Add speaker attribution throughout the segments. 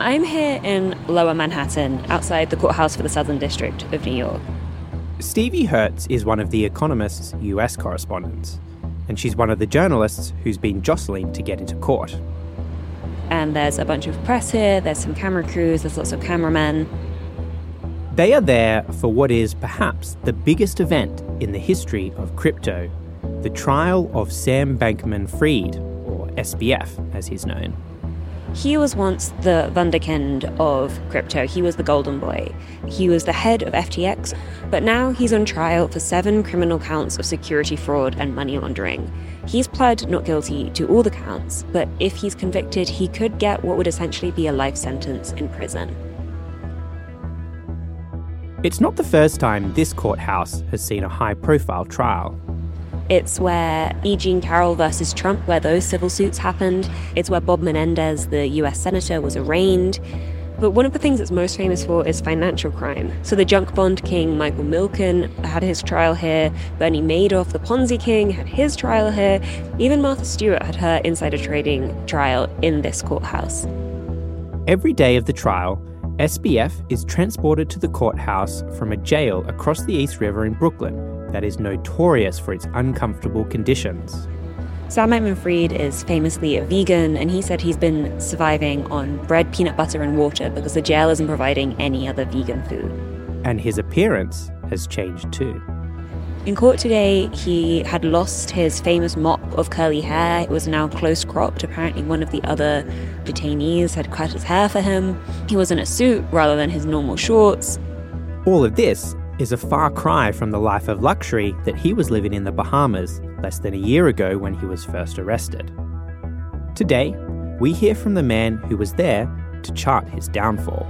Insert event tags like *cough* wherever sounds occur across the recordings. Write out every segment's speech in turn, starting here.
Speaker 1: I'm here in Lower Manhattan, outside the courthouse for the Southern District of New York.
Speaker 2: Stevie Hertz is one of The Economist's US correspondents, and she's one of the journalists who's been jostling to get into court.
Speaker 1: And there's a bunch of press here, there's some camera crews, there's lots of cameramen.
Speaker 2: They are there for what is perhaps the biggest event in the history of crypto the trial of Sam Bankman Fried, or SBF as he's known.
Speaker 1: He was once the Wunderkind of crypto. He was the golden boy. He was the head of FTX, but now he's on trial for seven criminal counts of security fraud and money laundering. He's pled not guilty to all the counts, but if he's convicted, he could get what would essentially be a life sentence in prison.
Speaker 2: It's not the first time this courthouse has seen a high profile trial.
Speaker 1: It's where E. Jean Carroll versus Trump, where those civil suits happened. It's where Bob Menendez, the US Senator, was arraigned. But one of the things it's most famous for is financial crime. So the junk bond king Michael Milken had his trial here. Bernie Madoff, the Ponzi king, had his trial here. Even Martha Stewart had her insider trading trial in this courthouse.
Speaker 2: Every day of the trial, SBF is transported to the courthouse from a jail across the East River in Brooklyn that is notorious for its uncomfortable conditions.
Speaker 1: Sam Bankman Fried is famously a vegan, and he said he's been surviving on bread, peanut butter, and water because the jail isn't providing any other vegan food.
Speaker 2: And his appearance has changed too.
Speaker 1: In court today, he had lost his famous mop of curly hair. It was now close cropped. Apparently, one of the other detainees had cut his hair for him. He was in a suit rather than his normal shorts.
Speaker 2: All of this is a far cry from the life of luxury that he was living in the Bahamas less than a year ago when he was first arrested. Today, we hear from the man who was there to chart his downfall.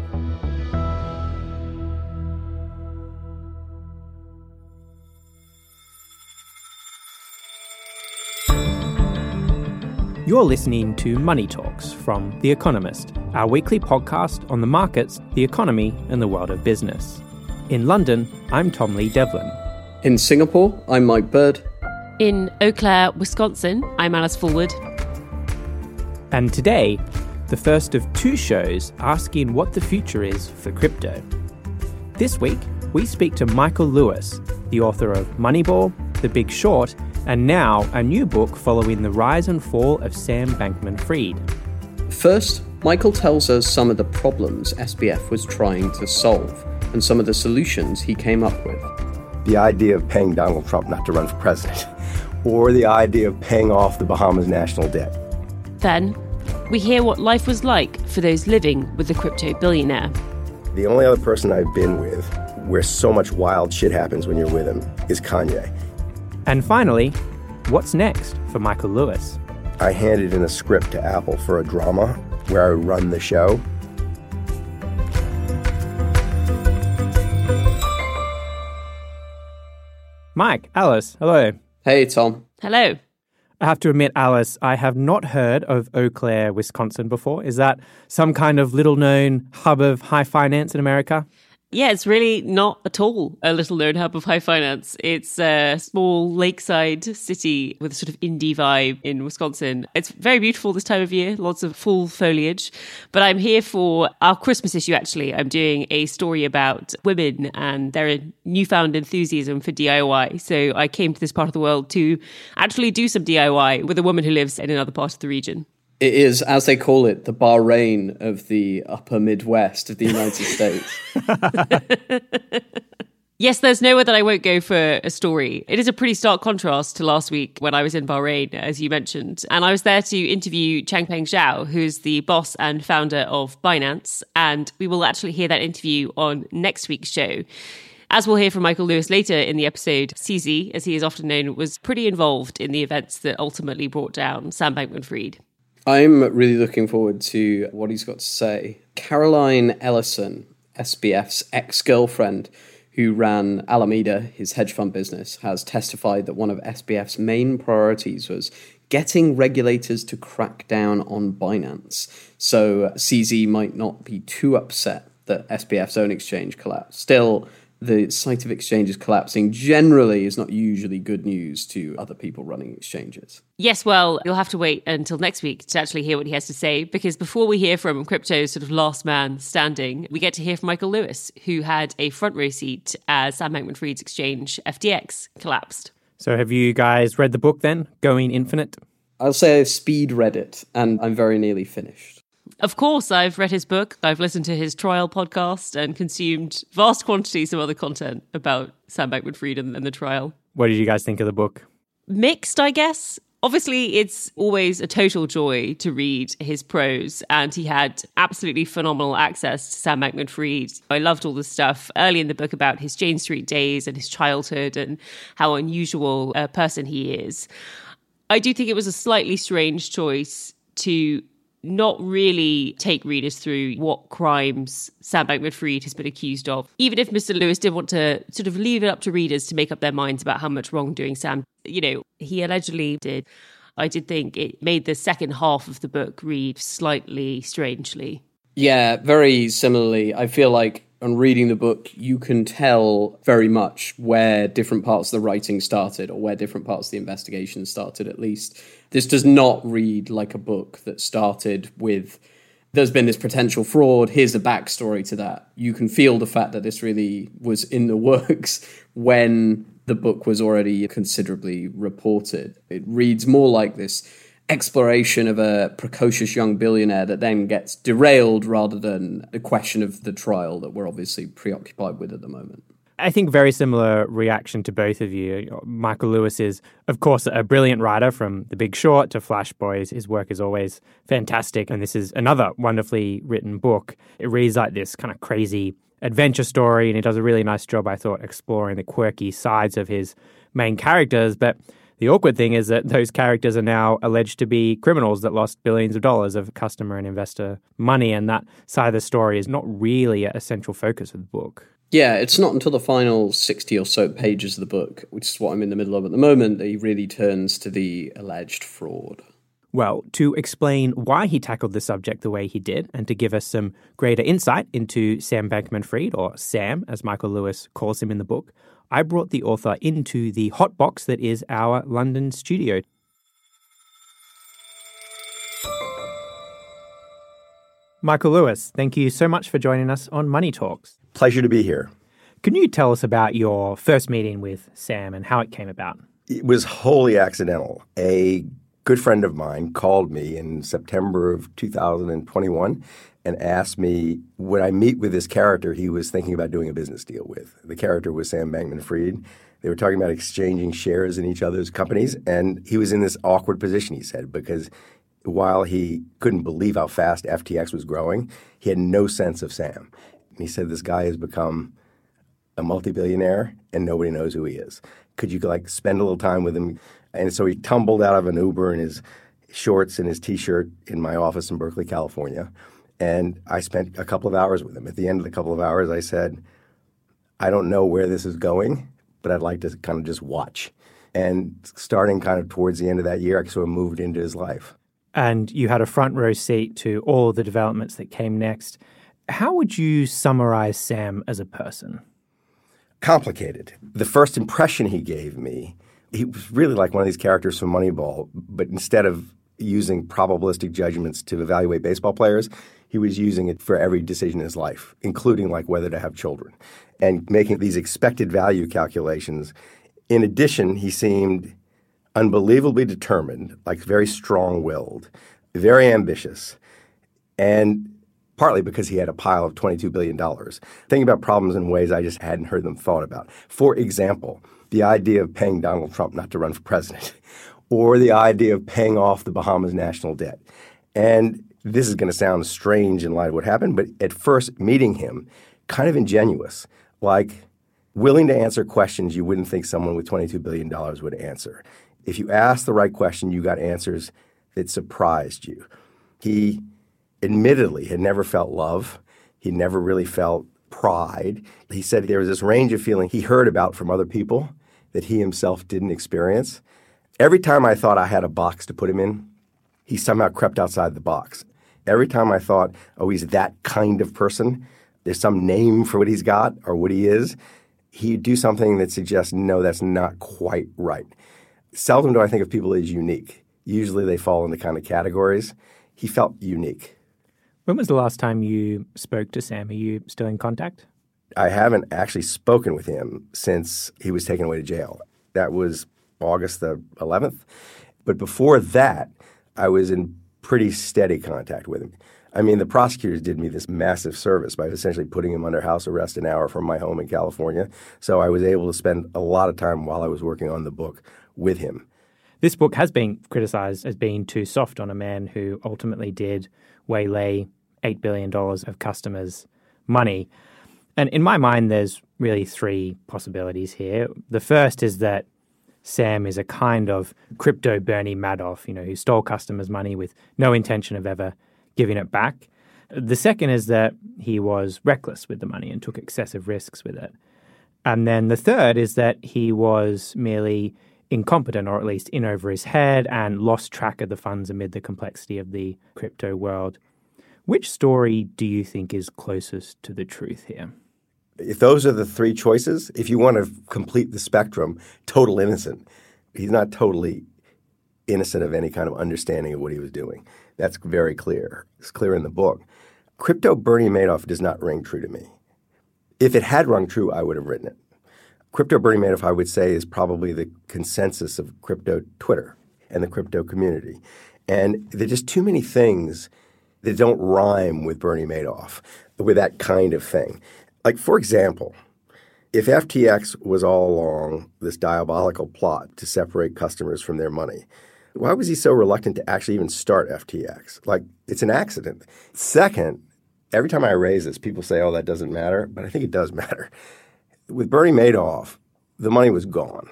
Speaker 2: You're listening to Money Talks from The Economist, our weekly podcast on the markets, the economy, and the world of business. In London, I'm Tom Lee Devlin.
Speaker 3: In Singapore, I'm Mike Bird.
Speaker 4: In Eau Claire, Wisconsin, I'm Alice Fulwood.
Speaker 2: And today, the first of two shows asking what the future is for crypto. This week, we speak to Michael Lewis, the author of Moneyball, The Big Short, and now a new book following the rise and fall of Sam Bankman Fried.
Speaker 3: First, Michael tells us some of the problems SBF was trying to solve and some of the solutions he came up with.
Speaker 5: The idea of paying Donald Trump not to run for president, *laughs* or the idea of paying off the Bahamas national debt.
Speaker 4: Then, we hear what life was like for those living with the crypto billionaire.
Speaker 5: The only other person I've been with where so much wild shit happens when you're with him is Kanye.
Speaker 2: And finally, what's next for Michael Lewis?
Speaker 5: I handed in a script to Apple for a drama where I run the show.
Speaker 2: Mike, Alice, hello.
Speaker 3: Hey, Tom.
Speaker 4: Hello.
Speaker 2: I have to admit, Alice, I have not heard of Eau Claire, Wisconsin before. Is that some kind of little known hub of high finance in America?
Speaker 4: Yeah, it's really not at all a little known hub of high finance. It's a small lakeside city with a sort of indie vibe in Wisconsin. It's very beautiful this time of year, lots of full foliage. But I'm here for our Christmas issue, actually. I'm doing a story about women and their newfound enthusiasm for DIY. So I came to this part of the world to actually do some DIY with a woman who lives in another part of the region.
Speaker 3: It is, as they call it, the Bahrain of the upper Midwest of the United *laughs* States.
Speaker 4: Yes, there's nowhere that I won't go for a story. It is a pretty stark contrast to last week when I was in Bahrain, as you mentioned. And I was there to interview Changpeng Zhao, who's the boss and founder of Binance. And we will actually hear that interview on next week's show. As we'll hear from Michael Lewis later in the episode, CZ, as he is often known, was pretty involved in the events that ultimately brought down Sam Bankman Fried.
Speaker 3: I'm really looking forward to what he's got to say. Caroline Ellison, SBF's ex girlfriend, who ran Alameda, his hedge fund business, has testified that one of SBF's main priorities was getting regulators to crack down on Binance. So CZ might not be too upset that SBF's own exchange collapsed. Still, the sight of exchanges collapsing generally is not usually good news to other people running exchanges.
Speaker 4: Yes, well, you'll have to wait until next week to actually hear what he has to say because before we hear from crypto's sort of last man standing, we get to hear from Michael Lewis, who had a front row seat as Sam Bankman Fried's exchange, FTX, collapsed.
Speaker 2: So, have you guys read the book then, Going Infinite?
Speaker 3: I'll say I've speed read it and I'm very nearly finished.
Speaker 4: Of course, I've read his book, I've listened to his trial podcast, and consumed vast quantities of other content about Sam Bankman Fried and, the trial.
Speaker 2: What did you guys think of the book?
Speaker 4: Mixed, I guess. Obviously, it's always a total joy to read his prose, and he had absolutely phenomenal access to Sam Bankman Fried. I loved all the stuff early in the book about his Jane Street days and his childhood and how unusual a person he is. I do think it was a slightly strange choice to not really take readers through what crimes Sam Bankman Fried has been accused of. Even if Mr. Lewis did want to sort of leave it up to readers to make up their minds about how much wrongdoing Sam, you know, he allegedly did. I did think it made the second half of the book read slightly strangely.
Speaker 3: Yeah, very similarly. I feel like on reading the book, you can tell very much where different parts of the writing started or where different parts of the investigation started, at least. This does not read like a book that started with there's been this potential fraud. Here's the backstory to that. You can feel the fact that this really was in the *laughs* works when the book was already considerably reported. It reads more like this exploration of a precocious young billionaire that then gets derailed rather than the question of the trial that we're obviously preoccupied with at the moment.
Speaker 2: I think very similar reaction to both of you. Michael Lewis is, of course, a brilliant writer from The Big Short to Flash Boys. His work is always fantastic, and this is another wonderfully written book. It reads like this kind of crazy adventure story, and he does a really nice job, I thought, exploring the quirky sides of his main characters. But the awkward thing is that those characters are now alleged to be criminals that lost billions of dollars of customer and investor money, and that side of the story is not really a central focus of the book.
Speaker 3: Yeah, it's not until the final 60 or so pages of the book, which is what I'm in the middle of at the moment, that he really turns to the alleged fraud.
Speaker 2: Well, to explain why he tackled the subject the way he did, and to give us some greater insight into Sam Bankman Fried, or Sam, as Michael Lewis calls him in the book, I brought the author into the hot box that is our London studio. Michael Lewis, thank you so much for joining us on Money Talks.
Speaker 5: Pleasure to be here.
Speaker 2: Can you tell us about your first meeting with Sam and how it came about?
Speaker 5: It was wholly accidental. A good friend of mine called me in September of 2021 and asked me would I meet with this character he was thinking about doing a business deal with. The character was Sam Bankman Fried. They were talking about exchanging shares in each other's companies, and he was in this awkward position, he said, because while he couldn't believe how fast FTX was growing, he had no sense of Sam. And he said, This guy has become a multi billionaire, and nobody knows who he is. Could you like spend a little time with him? And so he tumbled out of an Uber in his shorts and his t shirt in my office in Berkeley, California. And I spent a couple of hours with him. At the end of the couple of hours, I said, I don't know where this is going, but I'd like to kind of just watch. And starting kind of towards the end of that year, I sort of moved into his life.
Speaker 2: And you had a front row seat to all the developments that came next. How would you summarize Sam as a person?
Speaker 5: Complicated. The first impression he gave me, he was really like one of these characters from Moneyball, but instead of using probabilistic judgments to evaluate baseball players, he was using it for every decision in his life, including like whether to have children and making these expected value calculations. In addition, he seemed unbelievably determined, like very strong willed, very ambitious, and partly because he had a pile of $22 billion, thinking about problems in ways I just hadn't heard them thought about. For example, the idea of paying Donald Trump not to run for president, or the idea of paying off the Bahamas national debt. And this is going to sound strange in light of what happened, but at first, meeting him, kind of ingenuous, like, willing to answer questions you wouldn't think someone with $22 billion would answer. If you asked the right question, you got answers that surprised you. He admittedly had never felt love. He never really felt pride. He said there was this range of feeling he heard about from other people that he himself didn't experience. Every time I thought I had a box to put him in, he somehow crept outside the box. Every time I thought, oh, he's that kind of person, there's some name for what he's got or what he is, he'd do something that suggests, no, that's not quite right. Seldom do I think of people as unique. Usually they fall into kind of categories. He felt unique.
Speaker 2: When was the last time you spoke to Sam? Are you still in contact?
Speaker 5: I haven't actually spoken with him since he was taken away to jail. That was August the 11th. But before that, I was in pretty steady contact with him. I mean, the prosecutors did me this massive service by essentially putting him under house arrest an hour from my home in California. So I was able to spend a lot of time while I was working on the book with him.
Speaker 2: This book has been criticized as being too soft on a man who ultimately did waylay $8 billion of customers' money. And in my mind, there's really three possibilities here. The first is that Sam is a kind of crypto Bernie Madoff, you know, who stole customers' money with no intention of ever giving it back. The second is that he was reckless with the money and took excessive risks with it. And then the third is that he was merely incompetent or at least in over his head and lost track of the funds amid the complexity of the crypto world. Which story do you think is closest to the truth here?
Speaker 5: If those are the three choices, if you want to complete the spectrum, total innocent. He's not totally innocent of any kind of understanding of what he was doing. That's very clear. It's clear in the book. Crypto Bernie Madoff does not ring true to me. If it had rung true, I would have written it. Crypto Bernie Madoff, I would say, is probably the consensus of crypto Twitter and the crypto community. And there are just too many things that don't rhyme with Bernie Madoff, with that kind of thing. Like, for example, if FTX was all along this diabolical plot to separate customers from their money, why was he so reluctant to actually even start FTX? Like, it's an accident. Second, every time I raise this, people say, oh, that doesn't matter. But I think it does *laughs* matter. With Bernie Madoff, the money was gone.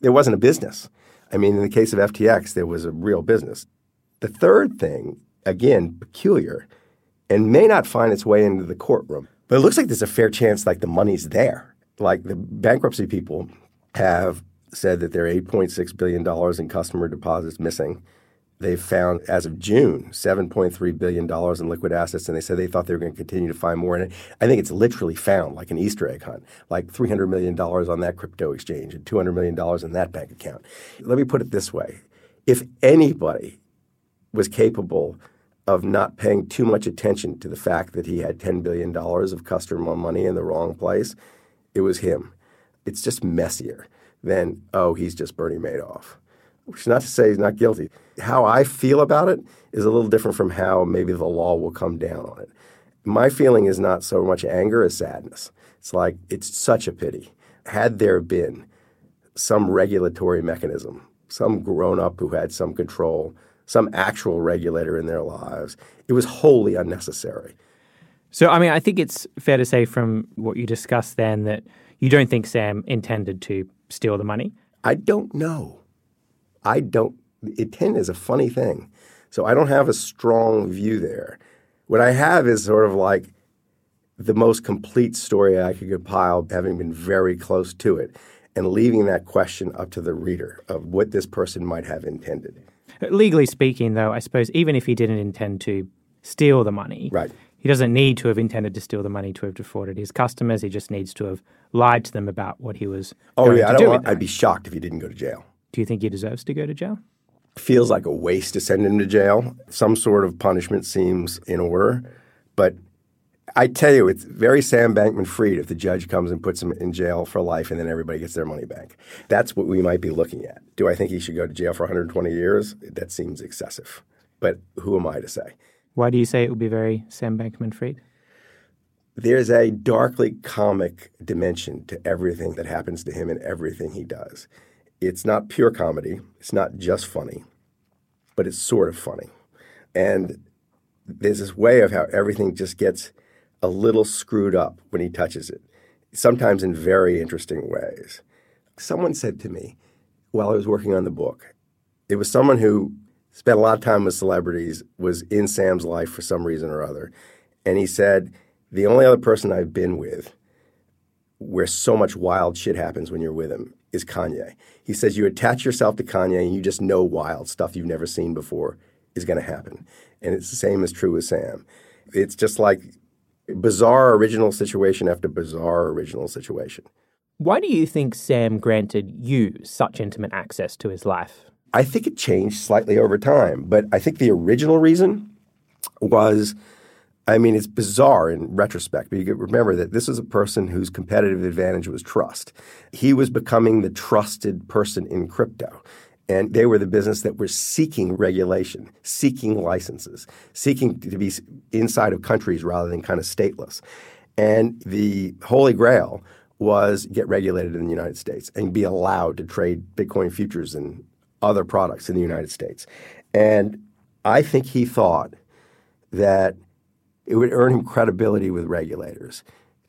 Speaker 5: There wasn't a business. I mean, in the case of FTX, there was a real business. The third thing, again, peculiar, and may not find its way into the courtroom, but it looks like there's a fair chance like the money's there. Like the bankruptcy people have said that there are $8.6 billion in customer deposits missing. They've found, as of June, $7.3 billion in liquid assets, and they said they thought they were going to continue to find more. And I think it's literally found, like an Easter egg hunt, like $300 million on that crypto exchange and $200 million in that bank account. Let me put it this way if anybody was capable of not paying too much attention to the fact that he had $10 billion of customer money in the wrong place, it was him. It's just messier than, oh, he's just Bernie Madoff. Which is not to say he's not guilty. How I feel about it is a little different from how maybe the law will come down on it. My feeling is not so much anger as sadness. It's like, it's such a pity. Had there been some regulatory mechanism, some grown up who had some control, some actual regulator in their lives, it was wholly unnecessary.
Speaker 2: So, I mean, I think it's fair to say from what you discussed then that you don't think Sam intended to steal the money?
Speaker 5: I don't know. I don't. Intend is a funny thing. So I don't have a strong view there. What I have is sort of like the most complete story I could compile, having been very close to it, and leaving that question up to the reader of what this person might have intended.
Speaker 2: Legally speaking, though, I suppose even if he didn't intend to steal the money,
Speaker 5: right.
Speaker 2: he doesn't need to have intended to steal the money to have defrauded his customers. He just needs to have lied to them about what he was.
Speaker 5: Oh yeah,
Speaker 2: I
Speaker 5: don't.
Speaker 2: Want,
Speaker 5: I'd be shocked if he didn't go to jail.
Speaker 2: Do you think he deserves to go to jail?
Speaker 5: Feels like a waste to send him to jail. Some sort of punishment seems in order, but I tell you, it's very Sam Bankman Fried if the judge comes and puts him in jail for life and then everybody gets their money back. That's what we might be looking at. Do I think he should go to jail for 120 years? That seems excessive. But who am I to say?
Speaker 2: Why do you say it would be very Sam Bankman Fried?
Speaker 5: There's a darkly comic dimension to everything that happens to him and everything he does. It's not pure comedy, it's not just funny, but it's sort of funny. And there's this way of how everything just gets a little screwed up when he touches it. sometimes in very interesting ways. Someone said to me while I was working on the book, it was someone who spent a lot of time with celebrities, was in Sam's life for some reason or other. And he said, The only other person I've been with where so much wild shit happens when you're with him is Kanye. He says you attach yourself to Kanye and you just know wild stuff you've never seen before is going to happen. And it's the same as true with Sam. It's just like bizarre original situation after bizarre original situation.
Speaker 2: Why do you think Sam granted you such intimate access to his life?
Speaker 5: I think it changed slightly over time, but I think the original reason was I mean, it's bizarre in retrospect, but you remember that this is a person whose competitive advantage was trust. He was becoming the trusted person in crypto. And they were the business that were seeking regulation, seeking licenses, seeking to be inside of countries rather than kind of stateless. And the holy grail was get regulated in the United States and be allowed to trade Bitcoin futures and other products in the United States. And I think he thought that it would earn him credibility with regulators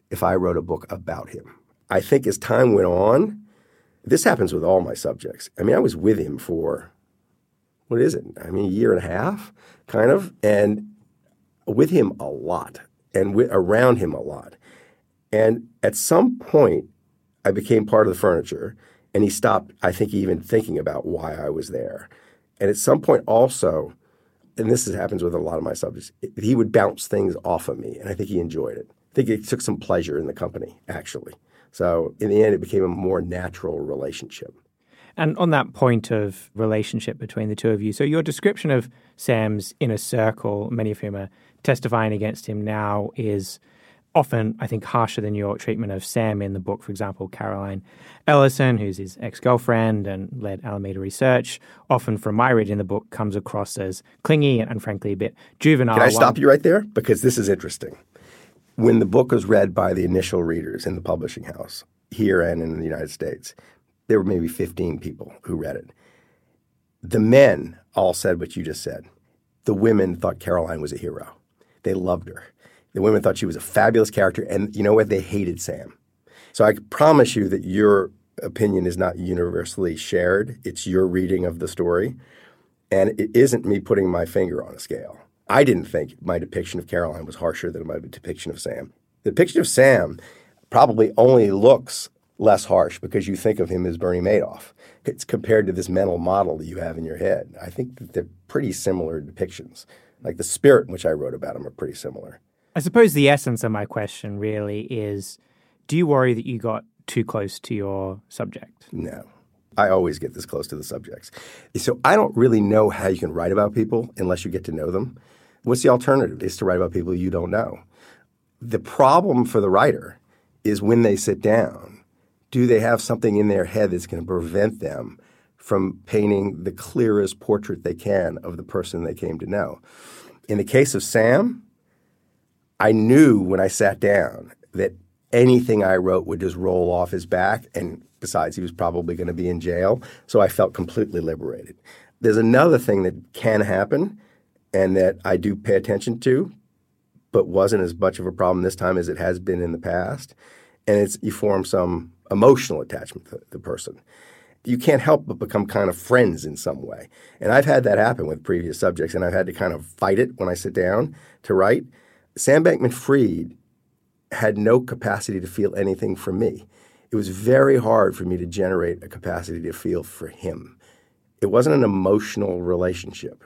Speaker 5: if I wrote a book about him. I think as time went on, this happens with all my subjects. I mean, I was with him for, what is it? I mean, a year and a half, kind of, and with him a lot and with, around him a lot. And at some point, I became part of the furniture, and he stopped, I think, even thinking about why I was there. And at some point, also, and this happens with a lot of my subjects, he would bounce things off of me, and I think he enjoyed it. I think he took some pleasure in the company, actually. So in the end, it became a more natural relationship.
Speaker 2: And on that point of relationship between the two of you, so your description of Sam's inner circle, many of whom are testifying against him now, is often, I think, harsher than your treatment of Sam in the book. For example, Caroline Ellison, who's his ex girlfriend and led Alameda Research, often from my reading the book, comes across as clingy and, and frankly, a bit juvenile.
Speaker 5: Can I stop you right there? Because this is interesting. When the book was read by the initial readers in the publishing house, here and in the United States, there were maybe 15 people who read it. The men all said what you just said. The women thought Caroline was a hero. They loved her. The women thought she was a fabulous character, and you know what? They hated Sam. So I promise you that your opinion is not universally shared. It's your reading of the story, and it isn't me putting my finger on a scale. I didn't think my depiction of Caroline was harsher than my depiction of Sam. The depiction of Sam probably only looks less harsh because you think of him as Bernie Madoff. It's compared to this mental model that you have in your head. I think that they're pretty similar depictions. Like the spirit in which I wrote about him are pretty similar.
Speaker 2: I suppose the essence of my question really is do you worry that you got too close to your subject?
Speaker 5: No. I always get this close to the subjects. So I don't really know how you can write about people unless you get to know them. What's the alternative? Is to write about people you don't know. The problem for the writer is when they sit down, do they have something in their head that's going to prevent them from painting the clearest portrait they can of the person they came to know? In the case of Sam, I knew when I sat down that anything I wrote would just roll off his back. And besides, he was probably going to be in jail. So I felt completely liberated. There's another thing that can happen and that I do pay attention to, but wasn't as much of a problem this time as it has been in the past. And it's you form some emotional attachment to the person. You can't help but become kind of friends in some way. And I've had that happen with previous subjects, and I've had to kind of fight it when I sit down to write. Sam Bankman Fried had no capacity to feel anything for me. It was very hard for me to generate a capacity to feel for him. It wasn't an emotional relationship.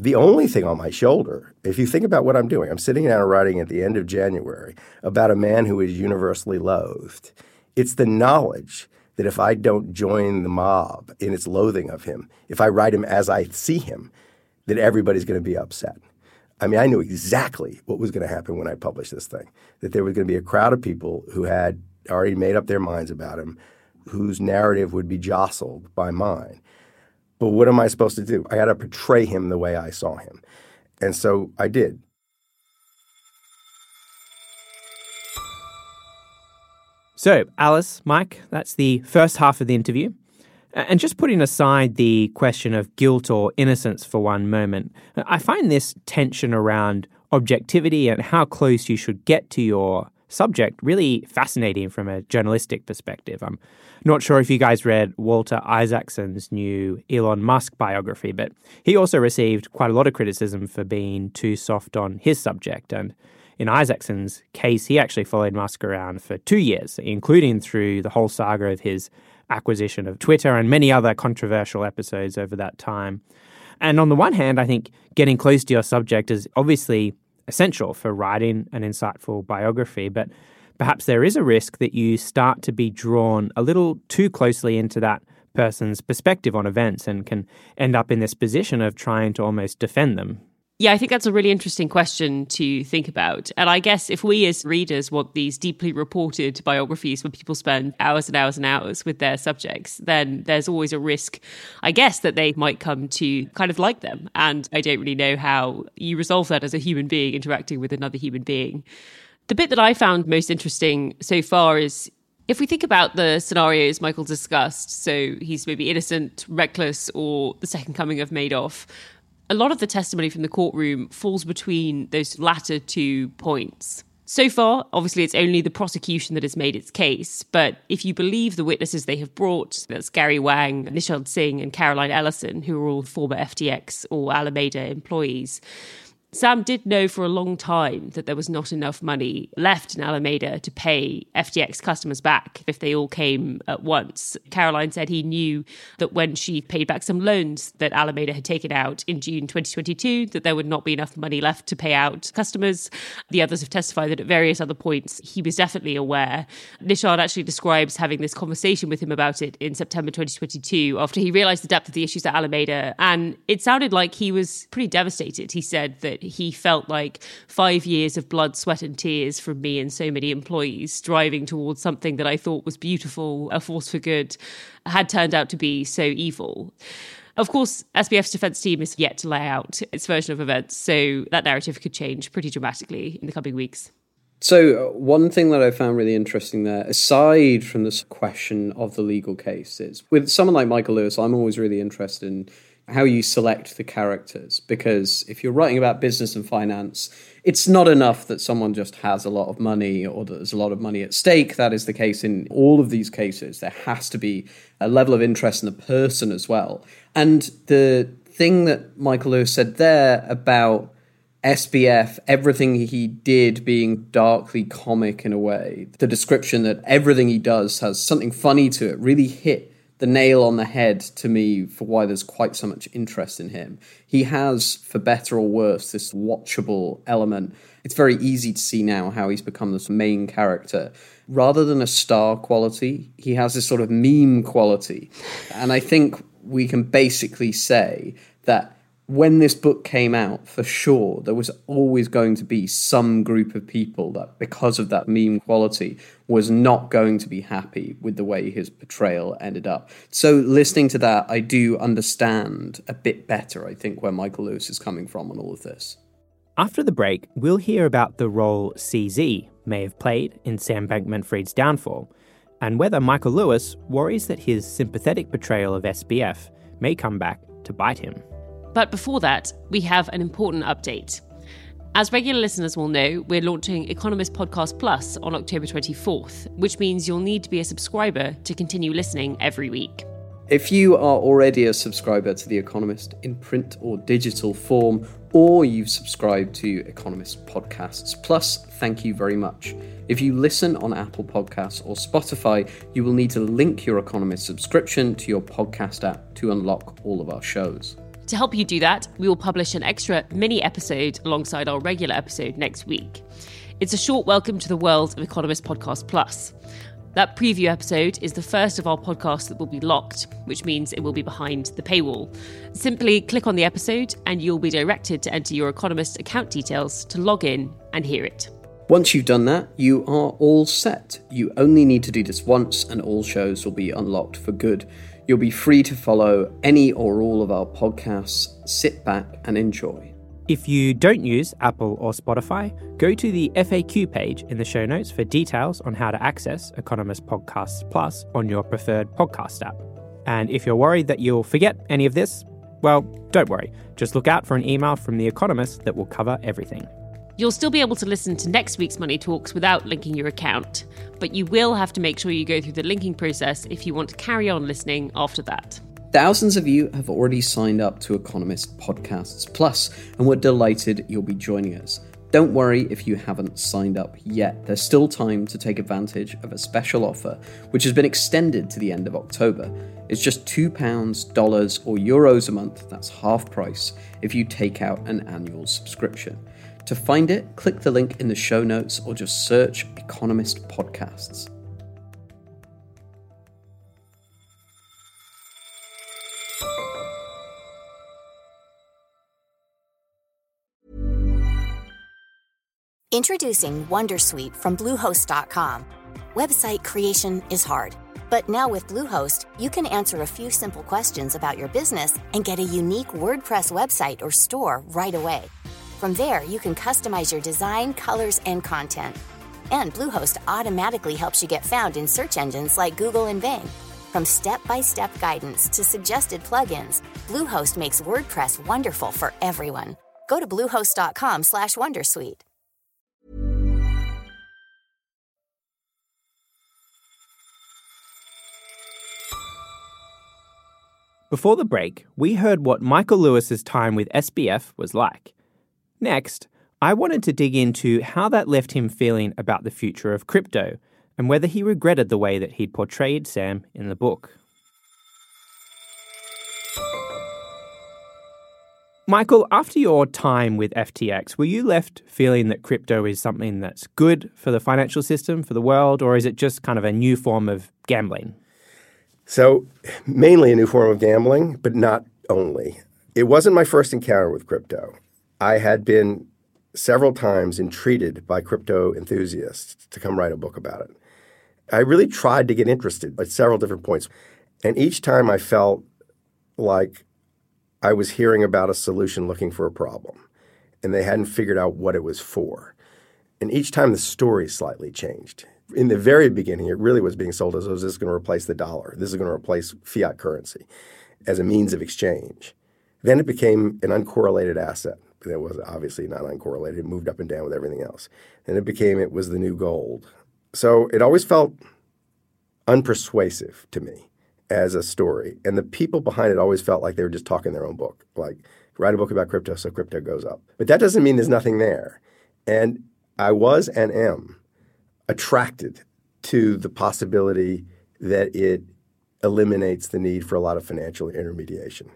Speaker 5: The only thing on my shoulder, if you think about what I'm doing, I'm sitting down writing at the end of January about a man who is universally loathed. It's the knowledge that if I don't join the mob in its loathing of him, if I write him as I see him, that everybody's going to be upset. I mean, I knew exactly what was going to happen when I published this thing that there was going to be a crowd of people who had already made up their minds about him, whose narrative would be jostled by mine. But what am I supposed to do? I got to portray him the way I saw him. And so I did.
Speaker 2: So, Alice, Mike, that's the first half of the interview. And just putting aside the question of guilt or innocence for one moment, I find this tension around objectivity and how close you should get to your subject really fascinating from a journalistic perspective. I'm not sure if you guys read Walter Isaacson's new Elon Musk biography, but he also received quite a lot of criticism for being too soft on his subject. And in Isaacson's case, he actually followed Musk around for two years, including through the whole saga of his acquisition of Twitter and many other controversial episodes over that time. And on the one hand, I think getting close to your subject is obviously essential for writing an insightful biography, but perhaps there is a risk that you start to be drawn a little too closely into that person's perspective on events and can end up in this position of trying to almost defend them
Speaker 4: yeah, I think that's a really interesting question to think about. And I guess if we as readers want these deeply reported biographies where people spend hours and hours and hours with their subjects, then there's always a risk, I guess, that they might come to kind of like them. And I don't really know how you resolve that as a human being interacting with another human being. The bit that I found most interesting so far is if we think about the scenarios Michael discussed, so he's maybe innocent, reckless, or the second coming of Madoff, a lot of the testimony from the courtroom falls between those latter two points. So far, obviously, it's only the prosecution that has made its case. But if you believe the witnesses they have brought, that's Gary Wang, Nishad Singh, and Caroline Ellison, who are all former FTX or Alameda employees, Sam did know for a long time that there was not enough money left in Alameda to pay FTX customers back if they all came at once. Caroline said he knew that when she paid back some loans that Alameda had taken out in June 2022, that there would not be enough money left to pay out customers. The others have testified that at various other points he was definitely aware. Nishad actually describes having this conversation with him about it in September 2022 after he realized the depth of the issues at Alameda. And it sounded like he was pretty devastated. He said that he felt like five years of blood, sweat, and tears from me and so many employees striving towards something that I thought was beautiful, a force for good, had turned out to be so evil. Of course, SBF's defense team is yet to lay out its version of events, so that narrative could change pretty dramatically in the coming weeks.
Speaker 3: So, uh, one thing that I found really interesting there, aside from this question of the legal case, is with someone like Michael Lewis, I'm always really interested in how you select the characters because if you're writing about business and finance it's not enough that someone just has a lot of money or that there's a lot of money at stake. That is the case in all of these cases. There has to be a level of interest in the person as well. And the thing that michael lewis said there about SBF, everything he did being darkly comic in a way, the description that everything he does has something funny to it really hit the nail on the head to me for why there's quite so much interest in him. He has, for better or worse, this watchable element. It's very easy to see now how he's become this main character. Rather than a star quality, he has this sort of meme quality. And I think we can basically say that when this book came out, for sure, there was always going to be some group of people that, because of that meme quality, was not going to be happy with the way his portrayal ended up. So, listening to that, I do understand a bit better, I think, where Michael Lewis is coming from on all of this.
Speaker 2: After the break, we'll hear about the role CZ may have played in Sam Bankman Fried's downfall, and whether Michael Lewis worries that his sympathetic portrayal of SBF may come back to bite him.
Speaker 4: But before that, we have an important update. As regular listeners will know, we're launching Economist Podcast Plus on October 24th, which means you'll need to be a subscriber to continue listening every week.
Speaker 3: If you are already a subscriber to The Economist in print or digital form, or you've subscribed to Economist Podcasts Plus, thank you very much. If you listen on Apple Podcasts or Spotify, you will need to link your Economist subscription to your podcast app to unlock all of our shows.
Speaker 4: To help you do that, we will publish an extra mini episode alongside our regular episode next week. It's a short welcome to the world of Economist Podcast Plus. That preview episode is the first of our podcasts that will be locked, which means it will be behind the paywall. Simply click on the episode and you'll be directed to enter your Economist account details to log in and hear it.
Speaker 3: Once you've done that, you are all set. You only need to do this once, and all shows will be unlocked for good. You'll be free to follow any or all of our podcasts. Sit back and enjoy.
Speaker 2: If you don't use Apple or Spotify, go to the FAQ page in the show notes for details on how to access Economist Podcasts Plus on your preferred podcast app. And if you're worried that you'll forget any of this, well, don't worry. Just look out for an email from The Economist that will cover everything.
Speaker 4: You'll still be able to listen to next week's Money Talks without linking your account, but you will have to make sure you go through the linking process if you want to carry on listening after that.
Speaker 3: Thousands of you have already signed up to Economist Podcasts Plus, and we're delighted you'll be joining us. Don't worry if you haven't signed up yet. There's still time to take advantage of a special offer, which has been extended to the end of October. It's just £2, dollars, or euros a month, that's half price, if you take out an annual subscription. To find it, click the link in the show notes or just search Economist Podcasts.
Speaker 6: Introducing Wondersuite from Bluehost.com. Website creation is hard, but now with Bluehost, you can answer a few simple questions about your business and get a unique WordPress website or store right away. From there, you can customize your design, colors, and content. And Bluehost automatically helps you get found in search engines like Google and Bing. From step-by-step guidance to suggested plugins, Bluehost makes WordPress wonderful for everyone. Go to bluehost.com/wondersuite.
Speaker 2: Before the break, we heard what Michael Lewis's time with SBF was like. Next, I wanted to dig into how that left him feeling about the future of crypto and whether he regretted the way that he'd portrayed Sam in the book. Michael, after your time with FTX, were you left feeling that crypto is something that's good for the financial system, for the world, or is it just kind of a new form of gambling?
Speaker 5: So, mainly a new form of gambling, but not only. It wasn't my first encounter with crypto. I had been several times entreated by crypto enthusiasts to come write a book about it. I really tried to get interested at several different points. And each time I felt like I was hearing about a solution looking for a problem, and they hadn't figured out what it was for. And each time the story slightly changed in the very beginning, it really was being sold as, oh, this is going to replace the dollar. This is going to replace fiat currency as a means of exchange. Then it became an uncorrelated asset. That was obviously not uncorrelated. It moved up and down with everything else. And it became, it was the new gold. So it always felt unpersuasive to me as a story. And the people behind it always felt like they were just talking their own book. Like, write a book about crypto so crypto goes up. But that doesn't mean there's nothing there. And I was and am attracted to the possibility that it eliminates the need for a lot of financial intermediation.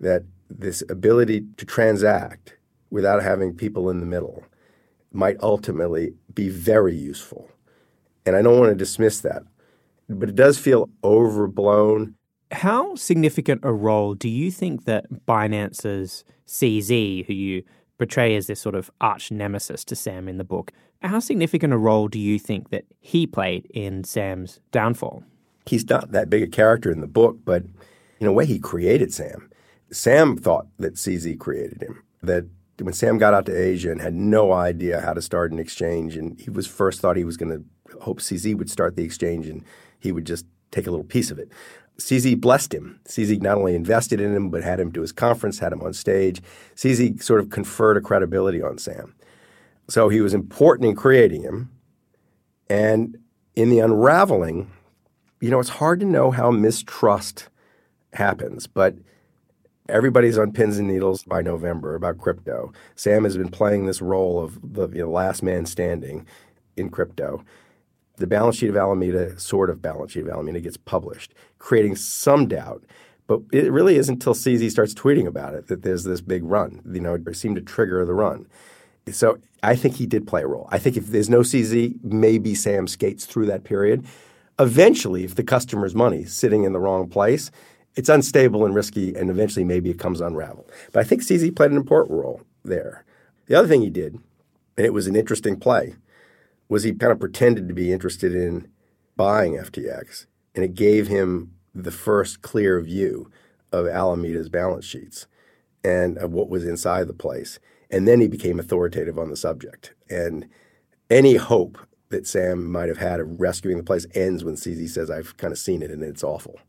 Speaker 5: That this ability to transact without having people in the middle might ultimately be very useful. And I don't want to dismiss that, but it does feel overblown.
Speaker 2: How significant a role do you think that Binance's CZ, who you portray as this sort of arch nemesis to Sam in the book, how significant a role do you think that he played in Sam's downfall?
Speaker 5: He's not that big a character in the book, but in a way, he created Sam. Sam thought that CZ created him. That when Sam got out to Asia and had no idea how to start an exchange, and he was first thought he was going to hope CZ would start the exchange and he would just take a little piece of it. CZ blessed him. CZ not only invested in him, but had him to his conference, had him on stage. CZ sort of conferred a credibility on Sam. So he was important in creating him. And in the unraveling, you know, it's hard to know how mistrust happens, but everybody's on pins and needles by November about crypto. Sam has been playing this role of the you know, last man standing in crypto. The balance sheet of Alameda, sort of balance sheet of Alameda, gets published, creating some doubt. But it really isn't until CZ starts tweeting about it that there's this big run. You know, it seemed to trigger the run. So I think he did play a role. I think if there's no CZ, maybe Sam skates through that period. Eventually, if the customer's money is sitting in the wrong place, it's unstable and risky, and eventually maybe it comes unraveled. But I think CZ played an important role there. The other thing he did, and it was an interesting play, was he kind of pretended to be interested in buying FTX, and it gave him the first clear view of Alameda's balance sheets and of what was inside the place. And then he became authoritative on the subject. And any hope that Sam might have had of rescuing the place ends when CZ says, I've kind of seen it and it's awful.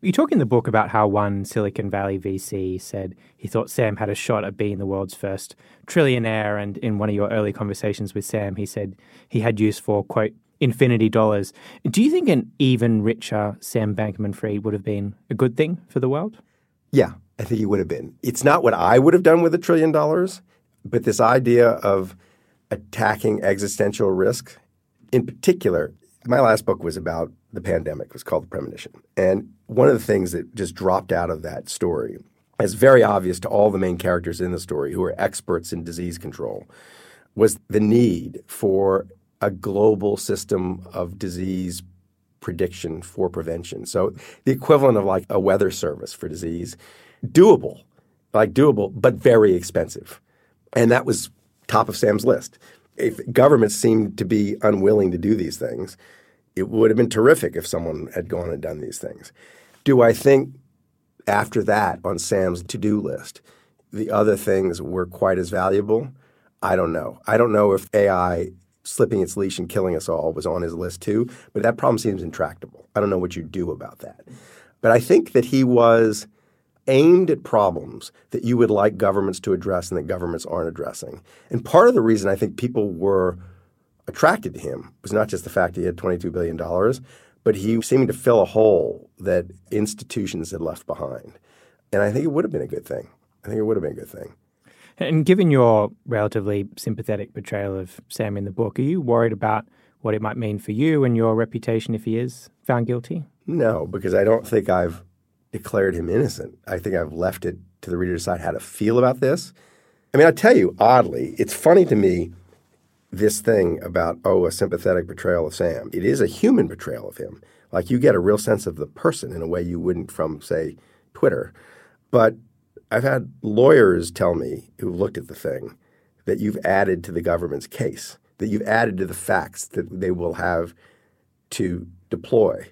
Speaker 2: You talk in the book about how one Silicon Valley VC said he thought Sam had a shot at being the world's first trillionaire. And in one of your early conversations with Sam, he said he had use for, quote, infinity dollars. Do you think an even richer Sam Bankman Fried would have been a good thing for the world?
Speaker 5: Yeah, I think he would have been. It's not what I would have done with a trillion dollars, but this idea of attacking existential risk, in particular, my last book was about the pandemic. It was called The Premonition. And one of the things that just dropped out of that story is very obvious to all the main characters in the story who are experts in disease control was the need for a global system of disease prediction for prevention. So the equivalent of like a weather service for disease, doable, like doable, but very expensive. And that was top of Sam's list. If governments seemed to be unwilling to do these things, it would have been terrific if someone had gone and done these things. Do I think after that on Sam's to do list, the other things were quite as valuable? I don't know. I don't know if AI slipping its leash and killing us all was on his list too, but that problem seems intractable. I don't know what you do about that. But I think that he was aimed at problems that you would like governments to address and that governments aren't addressing. And part of the reason I think people were attracted to him was not just the fact he had $22 billion, but he seemed to fill a hole that institutions had left behind. And I think it would have been a good thing. I think it would have been a good thing.
Speaker 2: And given your relatively sympathetic portrayal of Sam in the book, are you worried about what it might mean for you and your reputation if he is found guilty?
Speaker 5: No, because I don't think I've declared him innocent. I think I've left it to the reader to decide how to feel about this. I mean, I tell you, oddly, it's funny to me this thing about, oh, a sympathetic portrayal of Sam. It is a human portrayal of him. Like you get a real sense of the person in a way you wouldn't from, say, Twitter. But I've had lawyers tell me who've looked at the thing that you've added to the government's case, that you've added to the facts that they will have to deploy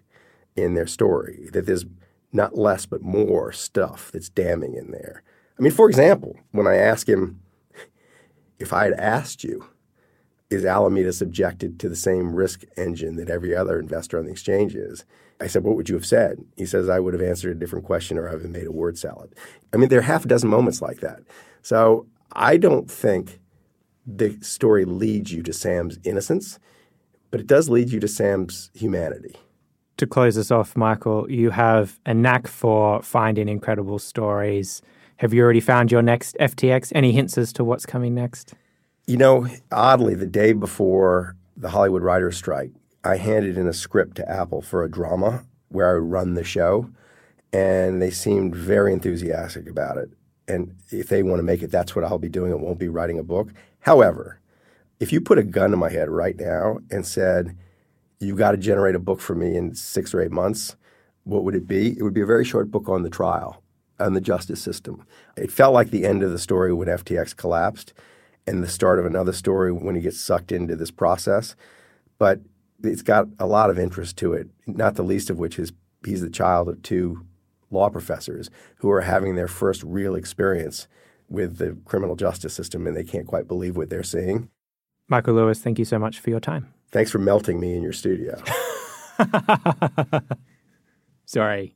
Speaker 5: in their story, that there's not less but more stuff that's damning in there. I mean, for example, when I ask him, if I had asked you, is Alameda subjected to the same risk engine that every other investor on the exchange is? I said, What would you have said? He says, I would have answered a different question or I would have made a word salad. I mean, there are half a dozen moments like that. So I don't think the story leads you to Sam's innocence, but it does lead you to Sam's humanity.
Speaker 2: To close us off, Michael, you have a knack for finding incredible stories. Have you already found your next FTX? Any hints as to what's coming next?
Speaker 5: You know, oddly, the day before the Hollywood writers' strike, I handed in a script to Apple for a drama where I would run the show, and they seemed very enthusiastic about it. And if they want to make it, that's what I'll be doing. It won't be writing a book. However, if you put a gun to my head right now and said, You've got to generate a book for me in six or eight months, what would it be? It would be a very short book on the trial and the justice system. It felt like the end of the story when FTX collapsed and the start of another story when he gets sucked into this process. But it's got a lot of interest to it, not the least of which is he's the child of two law professors who are having their first real experience with the criminal justice system and they can't quite believe what they're seeing.
Speaker 2: Michael Lewis, thank you so much for your time.
Speaker 5: Thanks for melting me in your studio. *laughs*
Speaker 2: Sorry.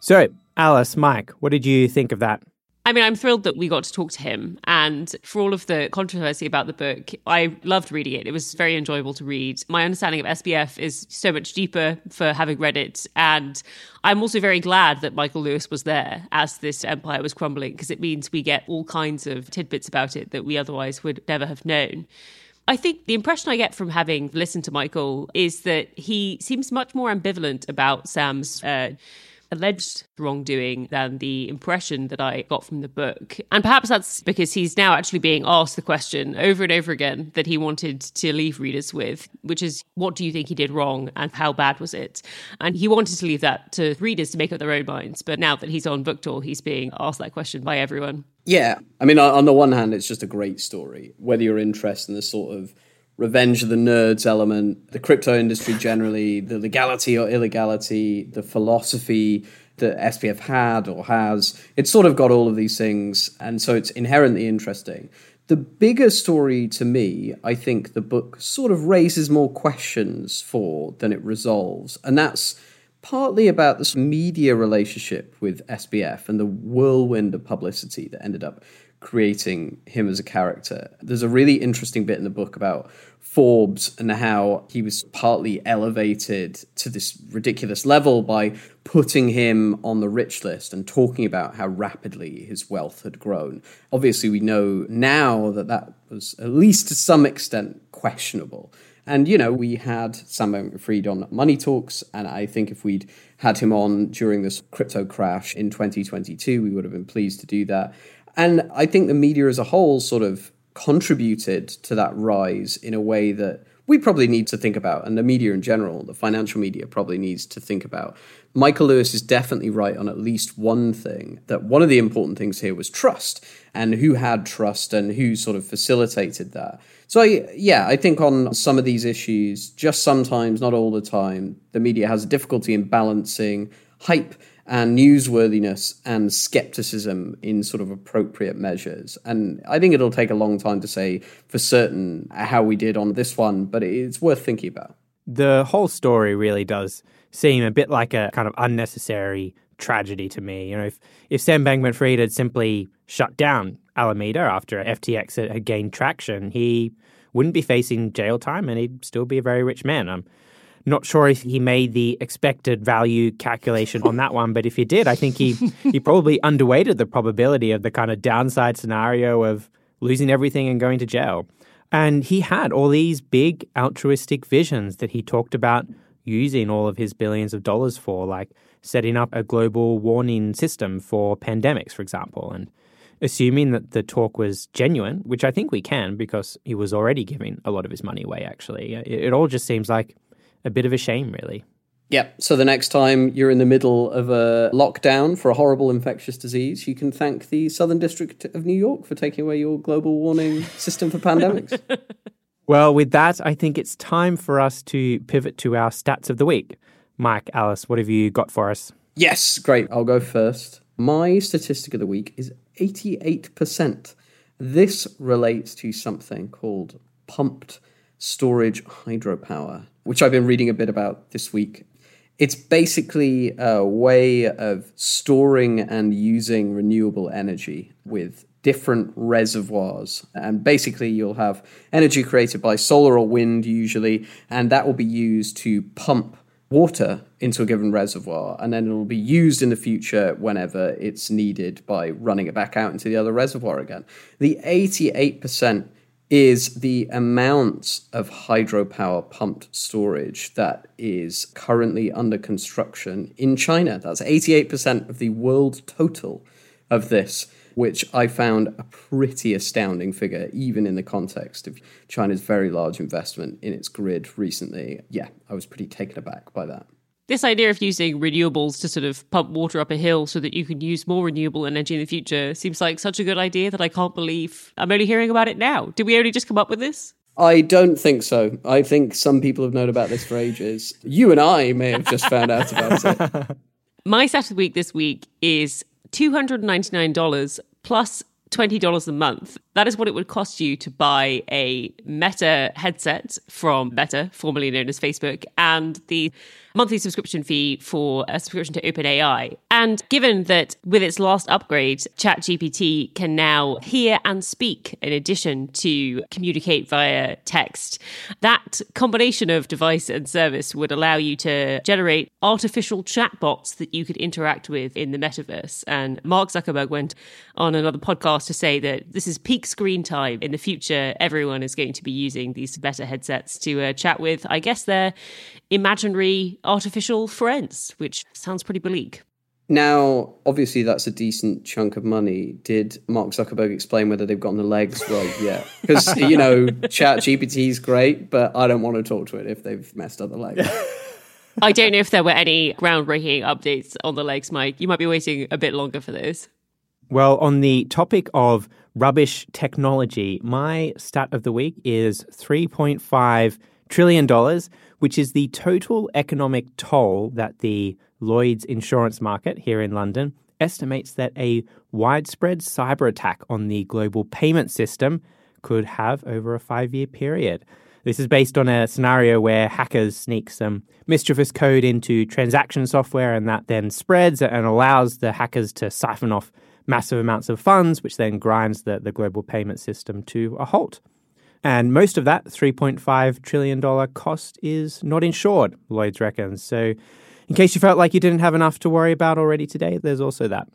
Speaker 2: So, Alice, Mike, what did you think of that?
Speaker 4: I mean, I'm thrilled that we got to talk to him. And for all of the controversy about the book, I loved reading it. It was very enjoyable to read. My understanding of SBF is so much deeper for having read it. And I'm also very glad that Michael Lewis was there as this empire was crumbling, because it means we get all kinds of tidbits about it that we otherwise would never have known. I think the impression I get from having listened to Michael is that he seems much more ambivalent about Sam's. Uh, alleged wrongdoing than the impression that I got from the book. And perhaps that's because he's now actually being asked the question over and over again that he wanted to leave readers with, which is what do you think he did wrong and how bad was it? And he wanted to leave that to readers to make up their own minds. But now that he's on book tour, he's being asked that question by everyone.
Speaker 3: Yeah. I mean, on the one hand, it's just a great story. Whether you're interested in the sort of revenge of the nerds element, the crypto industry generally, the legality or illegality, the philosophy that SBF had or has. It's sort of got all of these things, and so it's inherently interesting. The bigger story to me, I think the book sort of raises more questions for than it resolves. And that's partly about this media relationship with SBF and the whirlwind of publicity that ended up creating him as a character. There's a really interesting bit in the book about Forbes and how he was partly elevated to this ridiculous level by putting him on the rich list and talking about how rapidly his wealth had grown. Obviously, we know now that that was at least to some extent questionable. And, you know, we had Sam Bankman-Fried on Money Talks, and I think if we'd had him on during this crypto crash in 2022, we would have been pleased to do that. And I think the media as a whole sort of contributed to that rise in a way that we probably need to think about, and the media in general, the financial media probably needs to think about. Michael Lewis is definitely right on at least one thing that one of the important things here was trust and who had trust and who sort of facilitated that. So, I, yeah, I think on some of these issues, just sometimes, not all the time, the media has a difficulty in balancing hype and newsworthiness and skepticism in sort of appropriate measures. And I think it'll take a long time to say for certain how we did on this one, but it's worth thinking about.
Speaker 2: The whole story really does seem a bit like a kind of unnecessary tragedy to me. You know, if, if Sam Bankman Fried had simply shut down Alameda after FTX had gained traction, he wouldn't be facing jail time and he'd still be a very rich man. Um, not sure if he made the expected value calculation on that one, but if he did, I think he, he probably underweighted the probability of the kind of downside scenario of losing everything and going to jail. And he had all these big altruistic visions that he talked about using all of his billions of dollars for, like setting up a global warning system for pandemics, for example. And assuming that the talk was genuine, which I think we can because he was already giving a lot of his money away, actually, it, all just seems like a bit of a shame, really.
Speaker 3: Yeah. So the next time you're in the middle of a lockdown for a horrible infectious disease, you can thank the Southern District of New York for taking away your global warning *laughs* system for pandemics. *laughs*
Speaker 2: well, with that, I think it's time for us to pivot to our stats of the week. Mike, Alice, what have you got for us?
Speaker 3: Yes, great. I'll go first. My statistic of the week is 88%. This relates to something called pumped storage hydropower, which I've been reading a bit about this week. It's basically a way of storing and using renewable energy with different reservoirs. And basically, you'll have energy created by solar or wind, usually, and that will be used to pump water into a given reservoir. And then it will be used in the future whenever it's needed by running it back out into the other reservoir again. The 88% is the amount of hydropower pumped storage that is currently under construction in China. That's 88% of the world total of this, which I found a pretty astounding figure, even in the context of China's very large investment in its grid recently. Yeah, I was pretty taken aback by that.
Speaker 4: This idea of using renewables to sort of pump water up a hill so that you can use more renewable energy in the future seems like such a good idea that I can't believe I'm only hearing about it now. Did we only just come up with this?
Speaker 3: I don't think so. I think some people have known about this for ages. You and I may have just found out about it. *laughs*
Speaker 4: My Saturday week this week is $299 plus $20 a month. That is what it would cost you to buy a Meta headset from Meta, formerly known as Facebook, and the monthly subscription fee for a subscription to OpenAI. And given that with its last upgrade, ChatGPT can now hear and speak in addition to communicate via text, that combination of device and service would allow you to generate artificial chatbots that you could interact with in the metaverse. And Mark Zuckerberg went on another podcast to say that this is peak screen time. In the future, everyone is going to be using these Meta headsets to uh, chat with, I guess, their imaginary artificial friends, which sounds pretty bleak.
Speaker 3: Now, obviously, that's a decent chunk of money. Did Mark Zuckerberg explain whether they've gotten the legs right yet? Because, *laughs* you know, Chat GPT is great, but I don't want to talk to it if they've messed up the legs. *laughs*
Speaker 4: I don't know if there were any groundbreaking updates on the legs, Mike. You might be waiting a bit longer for those.
Speaker 2: Well, on the topic of rubbish technology, my stat of the week is $3.5 trillion, which is the total economic toll that the Lloyd's insurance market here in London estimates that a widespread cyber attack on the global payment system could have over a five year period. This is based on a scenario where hackers sneak some mischievous code into transaction software, and that then spreads and allows the hackers to siphon off massive amounts of funds, which then grinds the, the global payment system to a halt. And most of that $3.5 trillion cost is not insured, Lloyds reckons. So, in case you felt like you didn't have enough to worry about already today, there's also that.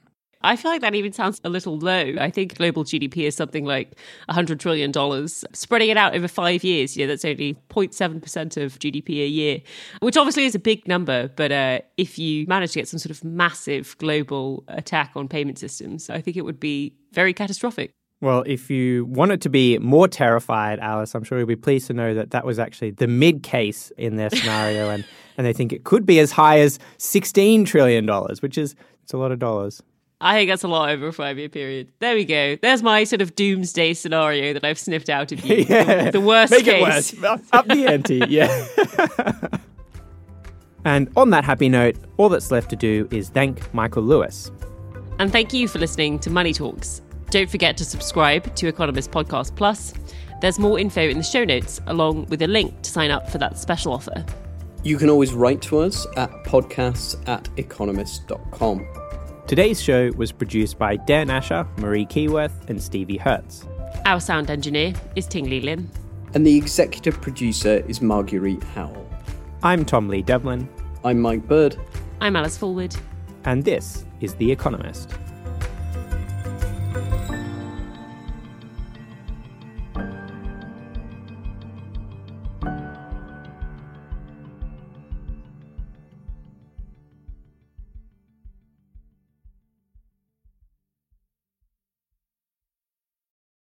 Speaker 4: I feel like that even sounds a little low. I think global GDP is something like $100 trillion. Spreading it out over five years, you know, that's only 0.7% of GDP a year, which obviously is a big number. But uh, if you manage to get some sort of massive global attack on payment systems, I think it would be very catastrophic.
Speaker 2: Well, if you wanted to be more terrified, Alice, I'm sure you'll be pleased to know that that was actually the mid case in their scenario, and, and they think it could be as high as $16 trillion, which is it's a lot of dollars.
Speaker 4: I think that's a lot over a five year period. There we go. There's my sort of doomsday scenario that I've sniffed out of you. *laughs* yeah. the, the worst
Speaker 2: Make
Speaker 4: case.
Speaker 2: It worse. Up the ante, yeah. *laughs* and on that happy note, all that's left to do is thank Michael Lewis.
Speaker 4: And thank you for listening to Money Talks. Don't forget to subscribe to Economist Podcast Plus. There's more info in the show notes, along with a link to sign up for that special offer.
Speaker 3: You can always write to us at podcasts at economist.com.
Speaker 2: Today's show was produced by Dan Asher, Marie Keyworth, and Stevie Hertz.
Speaker 4: Our sound engineer is Ting Li Lin.
Speaker 3: And the executive producer is Marguerite Howell.
Speaker 2: I'm Tom Lee Devlin.
Speaker 3: I'm Mike Bird.
Speaker 4: I'm Alice Fulwood.
Speaker 2: And this is The Economist.